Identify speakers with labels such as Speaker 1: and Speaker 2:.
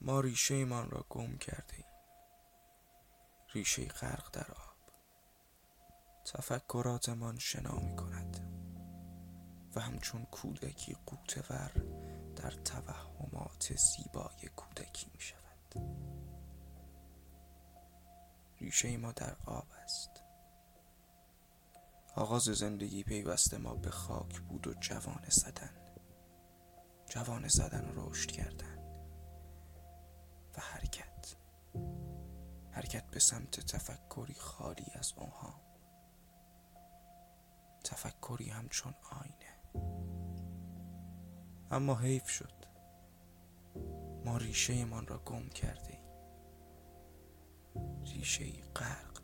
Speaker 1: ما ریشه ایمان را گم کرده ریشه غرق در آب. تفکراتمان شنا می کند و همچون کودکی قوتور در توهمات زیبای کودکی می شود ریشه ما در آب است. آغاز زندگی پیوسته ما به خاک بود و جوان زدن. جوان زدن و رشد کردن. حرکت به سمت تفکری خالی از اوهام تفکری همچون آینه. اما حیف شد. ما ریشه من را گم کرده ریشه غرق.